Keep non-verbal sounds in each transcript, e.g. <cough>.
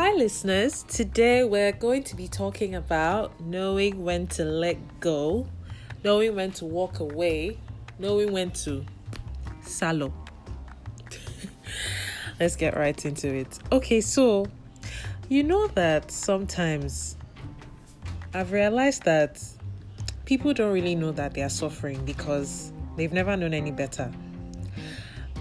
Hi, listeners. Today we're going to be talking about knowing when to let go, knowing when to walk away, knowing when to salo. <laughs> Let's get right into it. Okay, so you know that sometimes I've realized that people don't really know that they are suffering because they've never known any better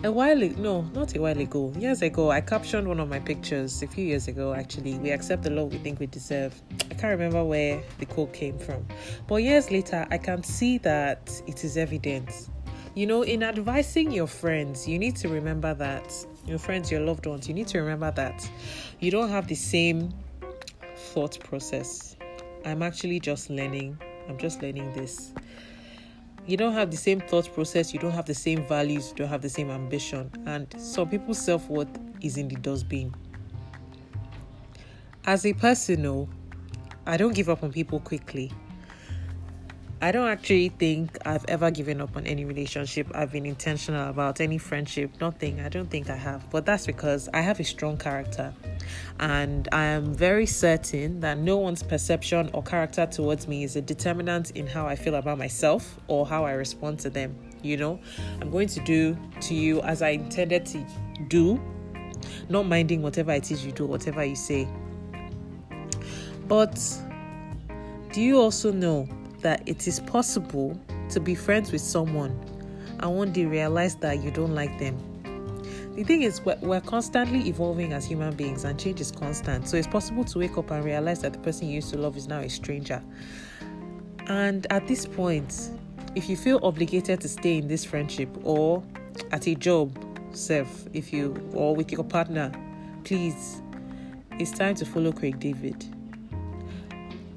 a while ago, no, not a while ago, years ago, I captioned one of my pictures a few years ago. Actually, we accept the love we think we deserve. I can't remember where the quote came from, but years later, I can see that it is evident. You know, in advising your friends, you need to remember that your friends, your loved ones, you need to remember that you don't have the same thought process. I'm actually just learning. I'm just learning this you don't have the same thought process, you don't have the same values, you don't have the same ambition, and some people's self worth is in the dustbin. As a person, no, I don't give up on people quickly. I don't actually think I've ever given up on any relationship. I've been intentional about any friendship, nothing. I don't think I have. But that's because I have a strong character. And I am very certain that no one's perception or character towards me is a determinant in how I feel about myself or how I respond to them. You know, I'm going to do to you as I intended to do, not minding whatever it is you do, whatever you say. But do you also know that it is possible to be friends with someone and one day realize that you don't like them. The thing is, we're, we're, constantly evolving as human beings and change is constant. So it's possible to wake up and realize that the person you used to love is now a stranger. And at this point, if you feel obligated to stay in this friendship or at a job, self, if you or with your partner, please, it's time to follow Craig David.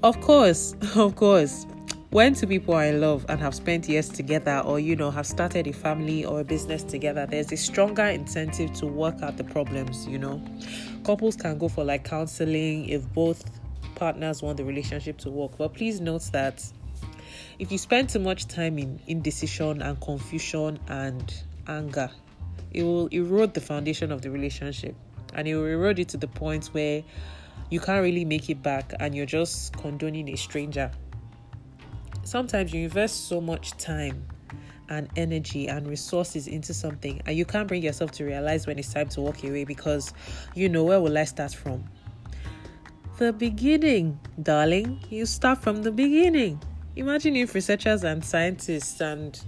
Of course, <laughs> of course, when two people are in love and have spent years together or you know have started a family or a business together there's a stronger incentive to work out the problems you know. Couples can go for like counseling if both partners want the relationship to work. But please note that if you spend too much time in indecision and confusion and anger it will erode the foundation of the relationship. And it will erode it to the point where you can't really make it back and you're just condoning a stranger sometimes you invest so much time and energy and resources into something and you can't bring yourself to realize when it's time to walk away because you know where will I start from? The beginning, darling. You start from the beginning. Imagine if researchers and scientists and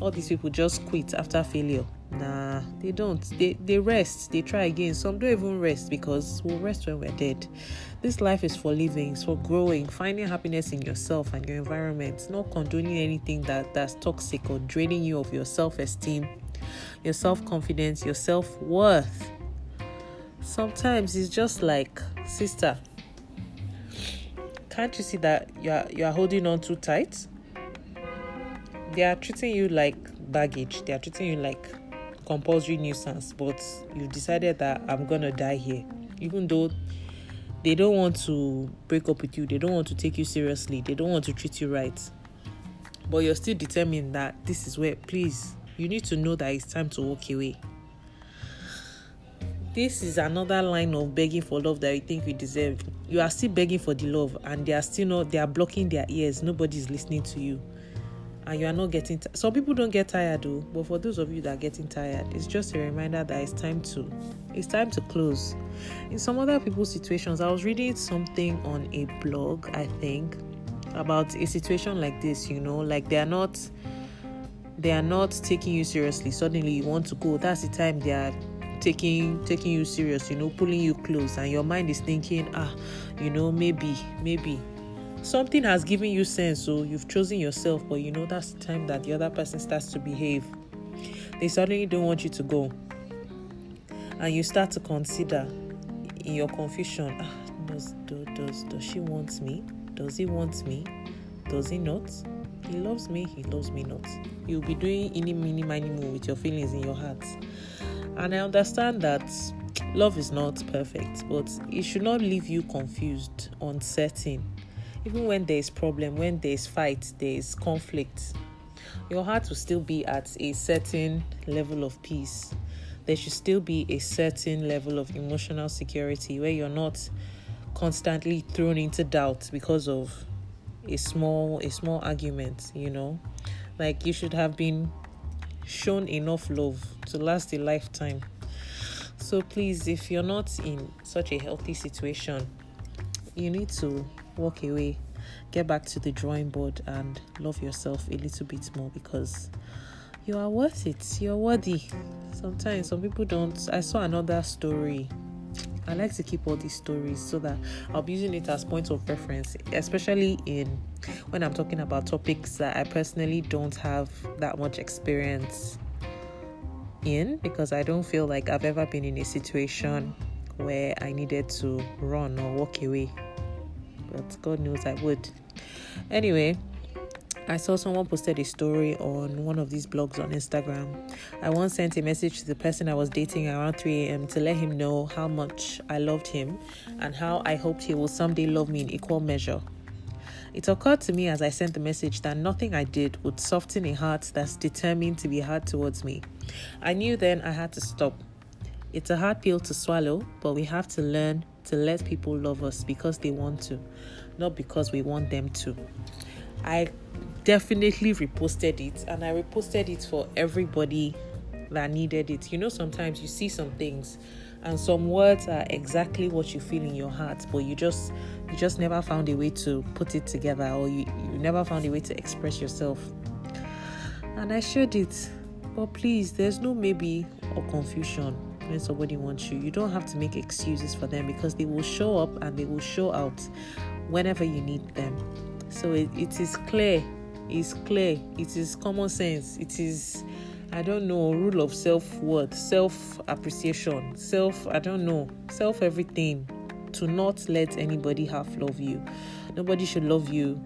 all these people just quit after failure. Nah, they don't. They they rest. They try again. Some don't even rest because we'll rest when we're dead. This life is for living, it's for growing, finding happiness in yourself and your environment, not condoning anything that that's toxic or draining you of your self-esteem, your self-confidence, your self-worth. Sometimes it's just like, sister, can't you see that you are you are holding on too tight? They are treating you like baggage. They are treating you like compulsory nuisance, but you've decided that I'm gonna die here, even though they don't want to break up with you, they don't want to take you seriously, they don't want to treat you right. But you're still determined that this is where, please, you need to know that it's time to walk away. This is another line of begging for love that you think you deserve. You are still begging for the love, and they are still not, they are blocking their ears. Nobody's listening to you and you are not getting t- some people don't get tired though. But for those of you that are getting tired it's just a reminder that it's time to it's time to close. In some other people's situations i was reading something on a blog i think about a situation like this you know? Like they are not they are not taking you seriously. Suddenly you want to go. That's the time they are taking taking you serious you know pulling you close. And your mind is thinking ah you know maybe maybe something has given you sense so you've chosen yourself but you know that's the time that the other person starts to behave. They suddenly don't want you to go. And you start to consider in your confusion ah, does, does does she want me? Does he want me? Does he not? He loves me he loves me not. You'll be doing any mini mini more with your feelings in your heart. And i understand that love is not perfect but it should not leave you confused uncertain even when there is problem when there is fight there is conflict your heart will still be at a certain level of peace. There should still be a certain level of emotional security where you're not constantly thrown into doubt because of a small a small argument you know? Like you should have been shown enough love to last a lifetime. So please if you're not in such a healthy situation you need to walk away get back to the drawing board and love yourself a little bit more because you are worth it. You're worthy. Sometimes some people don't. I saw another story. I like to keep all these stories so that I'll be using it as points of reference, especially in when I'm talking about topics that I personally don't have that much experience in because I don't feel like I've ever been in a situation where I needed to run or walk away. But God knows I would. Anyway, I saw someone posted a story on one of these blogs on Instagram. I once sent a message to the person I was dating around 3 a.m. to let him know how much I loved him and how I hoped he will someday love me in equal measure. It occurred to me as I sent the message that nothing I did would soften a heart that's determined to be hard towards me. I knew then I had to stop. It's a hard pill to swallow, but we have to learn to let people love us because they want to, not because we want them to. I definitely reposted it and I reposted it for everybody that needed it. You know, sometimes you see some things and some words are exactly what you feel in your heart, but you just you just never found a way to put it together or you, you never found a way to express yourself. And I shared it. But please, there's no maybe or confusion when somebody wants you. You don't have to make excuses for them because they will show up and they will show out whenever you need them. So it, it is clear it's clear, it is common sense, it is I don't know, rule of self worth, self appreciation, self, I don't know, self everything. To not let anybody half love you. Nobody should love you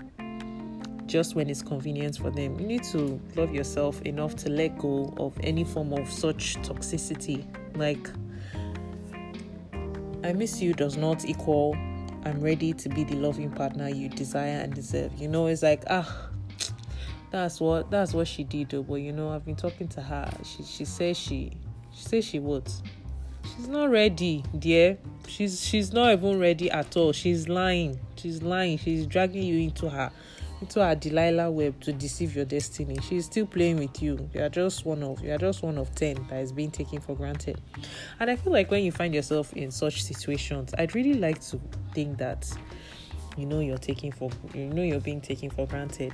just when it's convenient for them. You need to love yourself enough to let go of any form of such toxicity. Like, I miss you does not equal I'm ready to be the loving partner you desire and deserve. You know, it's like, ah, that's what that's what she did though but you know i've been talking to her. She she says she she says she would. She's not ready dear. She's she's not even ready at all. She's lying. She's lying. She's dragging you into her into her delilah web to deceive your destiny. She's still playing with you. You are just one of you are just one of 10 that is being taken for granted. And i feel like when you find yourself in such situations i'd really like to think that you know you're taking for you know you're being taken for granted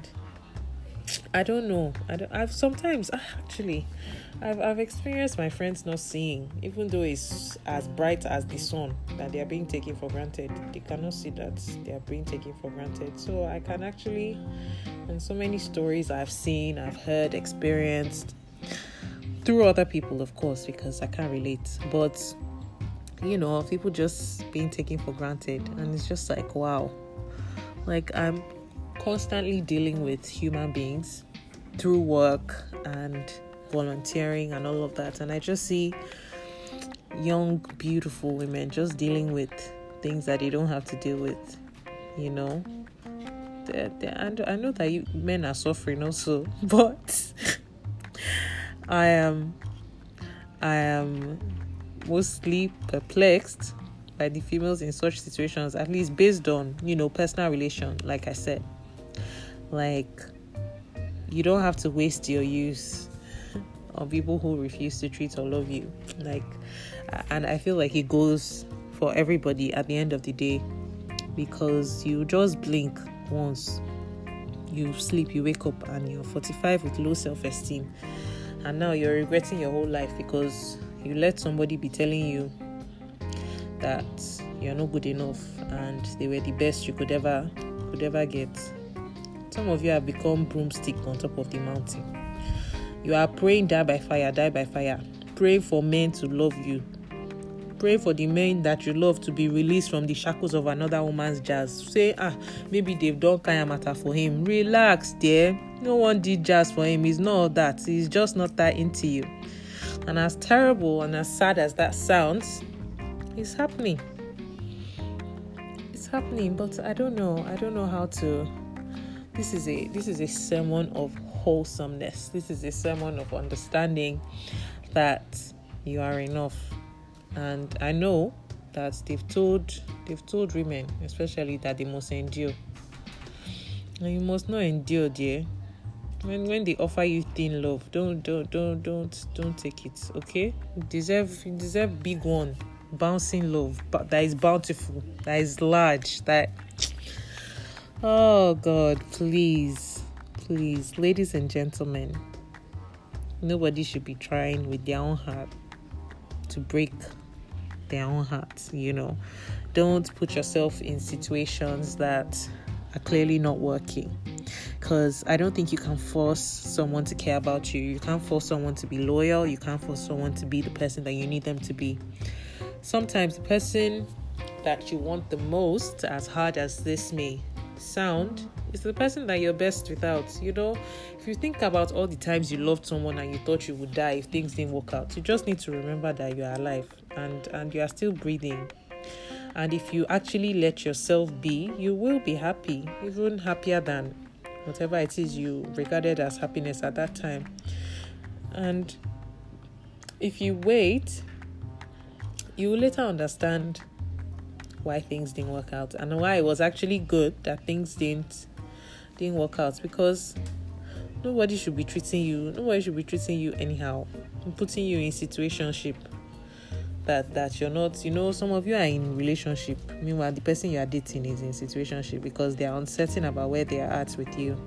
I don't know. I don't, I've sometimes ah, actually, I've I've experienced my friends not seeing, even though it's as bright as the sun, that they are being taken for granted. They cannot see that they are being taken for granted. So I can actually, and so many stories I've seen, I've heard, experienced through other people, of course, because I can't relate, but you know, people just being taken for granted, and it's just like wow, like I'm constantly dealing with human beings through work and volunteering and all of that. And I just see young, beautiful women just dealing with things that they don't have to deal with, you know. They're, they're, and I know that you, men are suffering also, <laughs> but I am, I am mostly perplexed by the females in such situations, at least based on you know personal relation, like I said. Like, you don't have to waste your youth on people who refuse to treat or love you. Like, and I feel like it goes for everybody at the end of the day because you just blink once, you sleep, you wake up, and you're 45 with low self esteem, and now you're regretting your whole life because you let somebody be telling you that you're not good enough and they were the best you could ever could ever get some of you have become broomstick on top of the mountain. You are praying die by fire, die by fire. Pray for men to love you. Pray for the men that you love to be released from the shackles of another woman's jazz. Say, ah, maybe they've done kaya matter for him. Relax, dear. No one did jazz for him. He's not that. He's just not that into you. And as terrible and as sad as that sounds, it's happening. It's happening, but I don't know. I don't know how to this is a this is a sermon of wholesomeness this is a sermon of understanding that you are enough. And I know that they've told they've told women, especially that they must endure. And you must not endure, dear. When when they offer you thin love, don't don't don't don't don't take it. Okay? You deserve you deserve big one, bouncing love, but that is bountiful, that is large, that oh God, please, please, ladies and gentlemen, nobody should be trying with their own heart to break their own hearts, you know. Don't put yourself in situations that are clearly not working. Because I don't think you can force someone to care about you. You can't force someone to be loyal. You can't force someone to be the person that you need them to be. Sometimes the person that you want the most, as hard as this may sound, is the person that you're best without. You know, if you think about all the times you loved someone and you thought you would die if things didn't work out, you just need to remember that you are alive and and you are still breathing. And if you actually let yourself be, you will be happy, even happier than whatever it is you regarded as happiness at that time. And if you wait, you will later understand why things didn't work out. And why it was actually good that things didn't didn't work out. Because nobody should be treating you nobody should be treating you anyhow. Putting you in situationship that that you're not you know some of you are in relationship. Meanwhile the person you are dating is in situationship because they are uncertain about where they are at with you.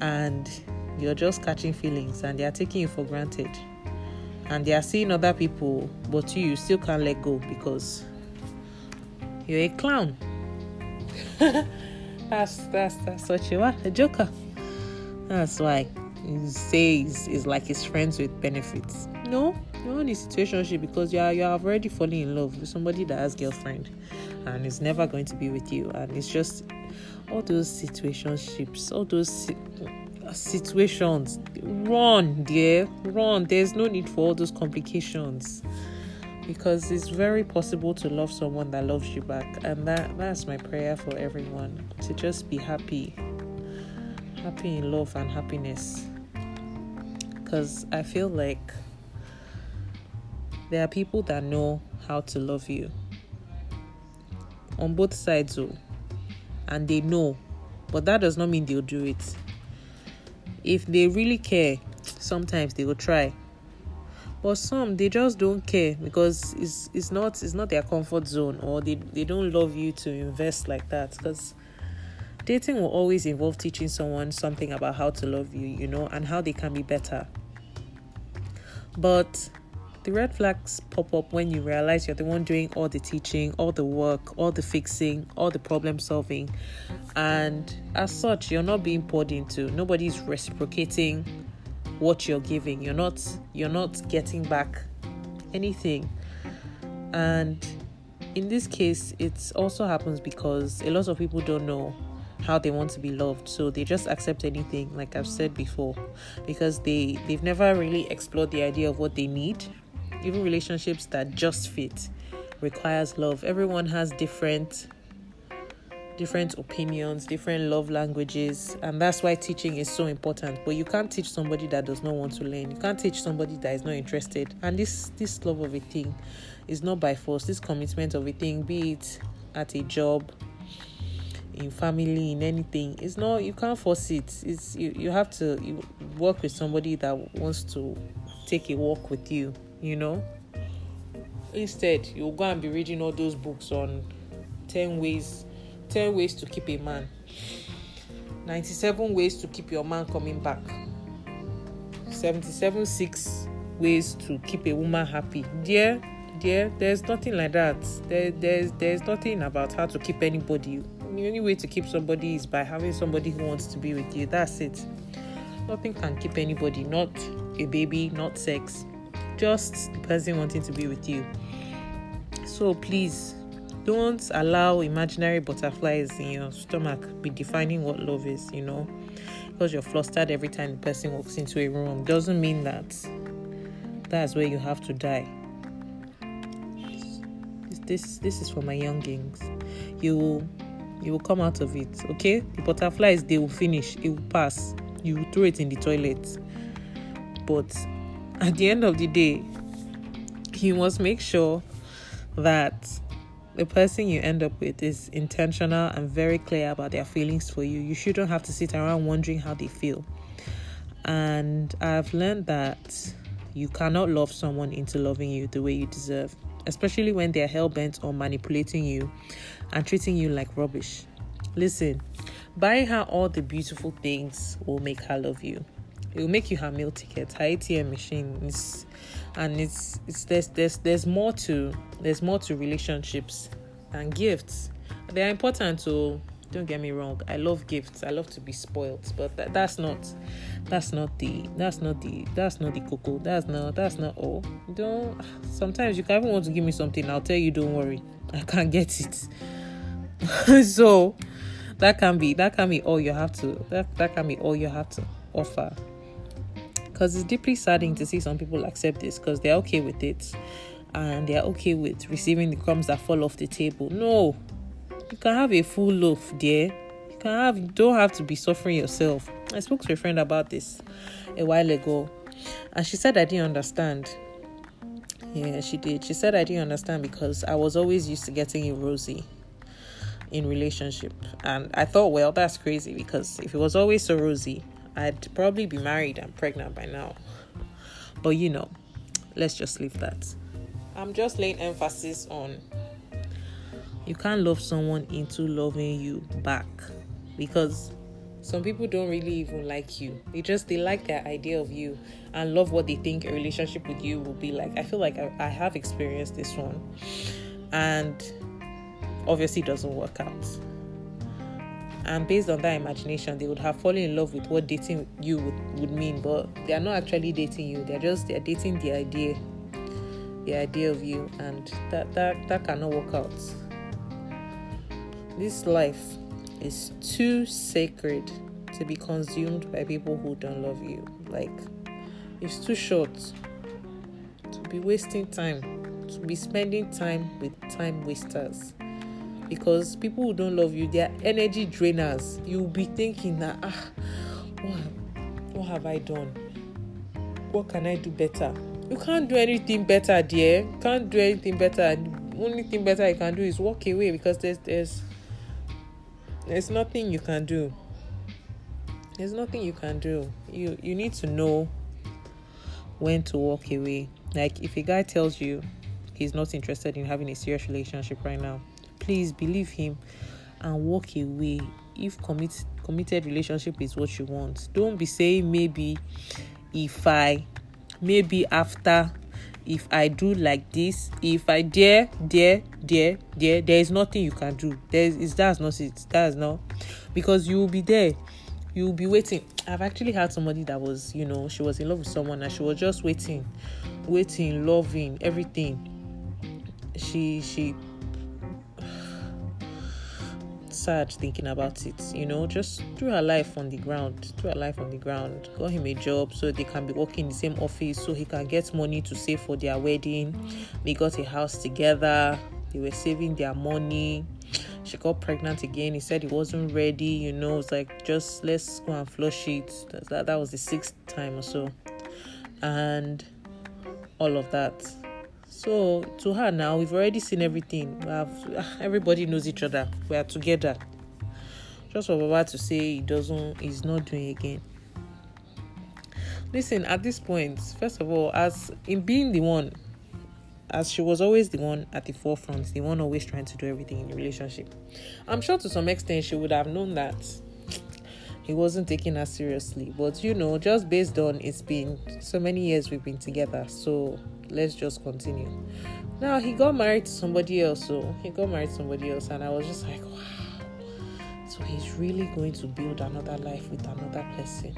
And you're just catching feelings and they are taking you for granted. And they are seeing other people but you, you still can't let go because you're a clown. <laughs> That's that's that's what you are a joker. That's why he says is like his friends with benefits. No you're in a situationship because you are you have already fallen in love with somebody that has girlfriend and is never going to be with you and it's just all those situationships all those si- situations. Run dear run. There's no need for all those complications because it's very possible to love someone that loves you back and that that's my prayer for everyone to just be happy happy in love and happiness. Because i feel like there are people that know how to love you. On both sides though. And they know but that does not mean they'll do it. If they really care sometimes they will try but some they just don't care because it's it's not it's not their comfort zone or they, they don't love you to invest like that because dating will always involve teaching someone something about how to love you you know and how they can be better but the red flags pop up when you realize you're the one doing all the teaching, all the work, all the fixing, all the problem solving. And as such, you're not being poured into. Nobody's reciprocating what you're giving. You're not you're not getting back anything. And in this case, it also happens because a lot of people don't know how they want to be loved so they just accept anything like i've said before because they they've never really explored the idea of what they need even relationships that just fit requires love everyone has different different opinions different love languages and that's why teaching is so important. But you can't teach somebody that does not want to learn. You can't teach somebody that is not interested. And this this love of a thing is not by force. This commitment of a thing be it at a job in family in anything it's not you can't force it. It's you, you have to you work with somebody that wants to take a walk with you you know? Instead you'll go and be reading all those books on 10 ways 10 ways to keep a man. 97 ways to keep your man coming back. 77 6 ways to keep a woman happy. Dear dear there's nothing like that. There, there's there's nothing about how to keep anybody. The only way to keep somebody is by having somebody who wants to be with you. That's it. Nothing can keep anybody. Not a baby not sex. Just the person wanting to be with you. So please don't allow imaginary butterflies in your stomach be defining what love is, you know. Because you're flustered every time the person walks into a room doesn't mean that that's where you have to die. This this is for my youngings. You will you will come out of it, okay? The butterflies they will finish, it will pass. You will throw it in the toilet. But at the end of the day, you must make sure that the person you end up with is intentional and very clear about their feelings for you. You shouldn't have to sit around wondering how they feel. And I've learned that you cannot love someone into loving you the way you deserve, especially when they're hell bent on manipulating you and treating you like rubbish. Listen, buying her all the beautiful things will make her love you. It will make you her meal ticket, her ATM machine. It's, and it's it's there's there's there's more to there's more to relationships and gifts. They are important to don't get me wrong. I love gifts. I love to be spoiled, but that, that's not that's not the that's not the that's not the cocoa. That's not that's not all. Don't sometimes you can even want to give me something. I'll tell you, don't worry, I can't get it. <laughs> so that can be that can be all you have to that that can be all you have to offer because it's deeply saddening to see some people accept this because they're okay with it and they're okay with receiving the crumbs that fall off the table. No, you can have a full loaf, dear. You can have, you don't have to be suffering yourself. I spoke to a friend about this a while ago, and she said I didn't understand. Yeah, she did. She said I didn't understand because I was always used to getting it rosy in relationship, and I thought, well, that's crazy because if it was always so rosy, I'd probably be married and pregnant by now. But you know, let's just leave that. I'm just laying emphasis on you can't love someone into loving you back because some people don't really even like you they just they like their idea of you and love what they think a relationship with you will be like i feel like i, I have experienced this one and obviously doesn't work out and based on that imagination they would have fallen in love with what dating you would, would mean. But they are not actually dating you. They're just they're dating the idea the idea of you. And that that that cannot work out. This life is too sacred to be consumed by people who don't love you. Like it's too short to be wasting time to be spending time with time wasters because people who don't love you, they are energy drainers. You'll be thinking that ah, what, what have I done? What can I do better? You can't do anything better, dear. You can't do anything better. Only thing better you can do is walk away because there's there's there's nothing you can do. There's nothing you can do. You you need to know when to walk away. Like if a guy tells you he's not interested in having a serious relationship right now, please believe him and walk away. If commit committed relationship is what you want don't be saying maybe if i maybe after if i do like this if i dare dare dare dare there is nothing you can do. There is that's not it. That's not because you will be there. You will be waiting. I've actually had somebody that was you know she was in love with someone and she was just waiting waiting loving everything. She she sad thinking about it. You know, just threw her life on the ground, threw her life on the ground, got him a job so they can be working in the same office so he can get money to save for their wedding. They got a house together, they were saving their money. She got pregnant again. He said he wasn't ready, you know, it's like just let's go and flush it. That that was the sixth time or so. And all of that so to her now, we've already seen everything. We have <sighs> everybody knows each other. We are together. Just for Baba to say he doesn't, he's not doing again. Listen, at this point, first of all, as in being the one, as she was always the one at the forefront, the one always trying to do everything in the relationship. I'm sure to some extent she would have known that he wasn't taking her seriously. But you know, just based on it's been so many years we've been together, so let's just continue. Now he got married to somebody else, so he got married to somebody else, and I was just like, wow. So he's really going to build another life with another person.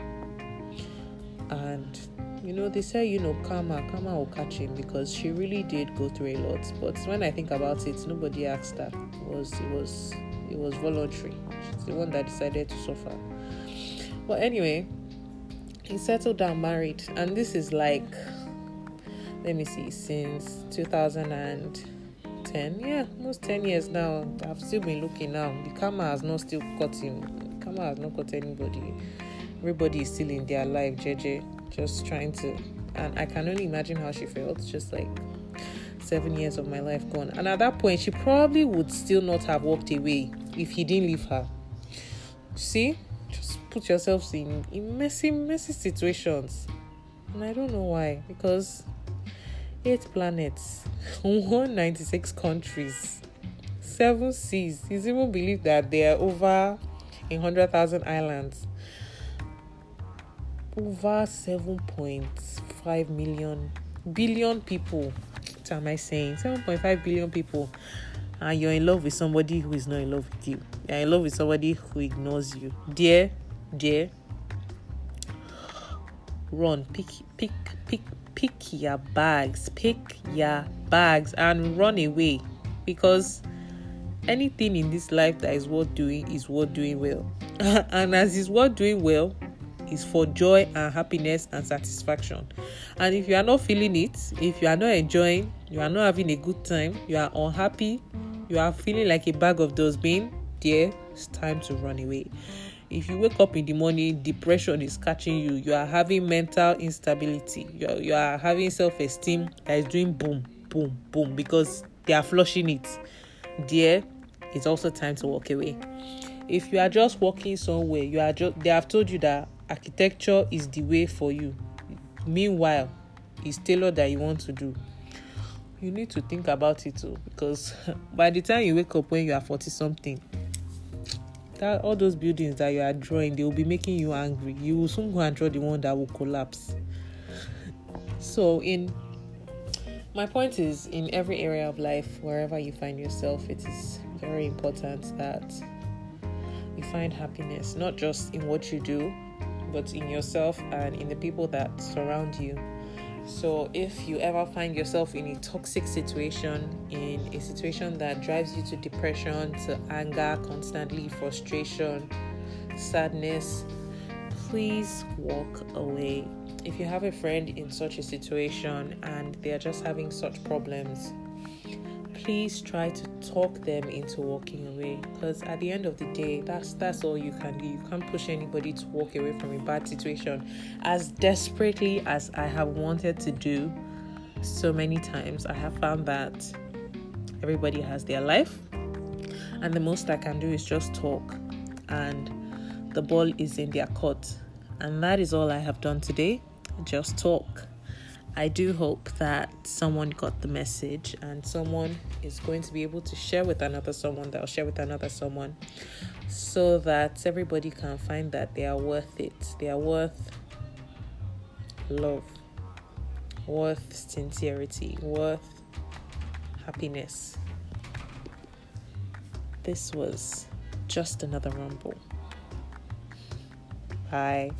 And you know, they say, you know, karma, karma will catch him because she really did go through a lot. But when I think about it, nobody asked her. It was it was it was voluntary. She's the one that decided to suffer. But anyway, he settled down married, and this is like let me see, since 2010. Yeah, almost 10 years now. I've still been looking now. The camera has not still caught him. The karma has not caught anybody. Everybody is still in their life, JJ, just trying to. And I can only imagine how she felt. Just like seven years of my life gone. And at that point, she probably would still not have walked away if he didn't leave her. See, just put yourselves in, in messy, messy situations. And I don't know why. Because eight planets, <laughs> 196 countries, seven seas. It's even believed that there are over 100,000 islands. Over 7.5 million billion people. What am I saying? 7.5 billion people. And you're in love with somebody who is not in love with you. You're in love with somebody who ignores you. Dear, dear, run, pick, pick, pick, pick your bags, pick your bags, and run away because anything in this life that is worth doing is worth doing well. <laughs> and as is worth doing well, is for joy and happiness and satisfaction. And if you are not feeling it, if you are not enjoying, you are not having a good time, you are unhappy, you are feeling like a bag of dustbin, dear, it's time to run away. If you wake up in the morning, depression is catching you, you are having mental instability, you are, you are having self esteem that is doing boom, boom, boom because they are flushing it, dear, it's also time to walk away. If you are just walking somewhere, you are just they have told you that architecture is the way for you. Meanwhile, it's tailor that you want to do. You need to think about it too, because <laughs> by the time you wake up when you are 40 something, that all those buildings that you are drawing, they will be making you angry. You will soon go and draw the one that will collapse. So, in my point is, in every area of life, wherever you find yourself, it is very important that you find happiness, not just in what you do, but in yourself and in the people that surround you. So, if you ever find yourself in a toxic situation, in a situation that drives you to depression, to anger, constantly frustration, sadness, please walk away. If you have a friend in such a situation and they are just having such problems, please try to talk them into walking away because at the end of the day that's that's all you can do. You can't push anybody to walk away from a bad situation. As desperately as i have wanted to do so many times i have found that everybody has their life and the most i can do is just talk and the ball is in their court. And that is all i have done today. Just talk I do hope that someone got the message and someone is going to be able to share with another someone that will share with another someone so that everybody can find that they are worth it. They are worth love, worth sincerity, worth happiness. This was just another rumble. Bye.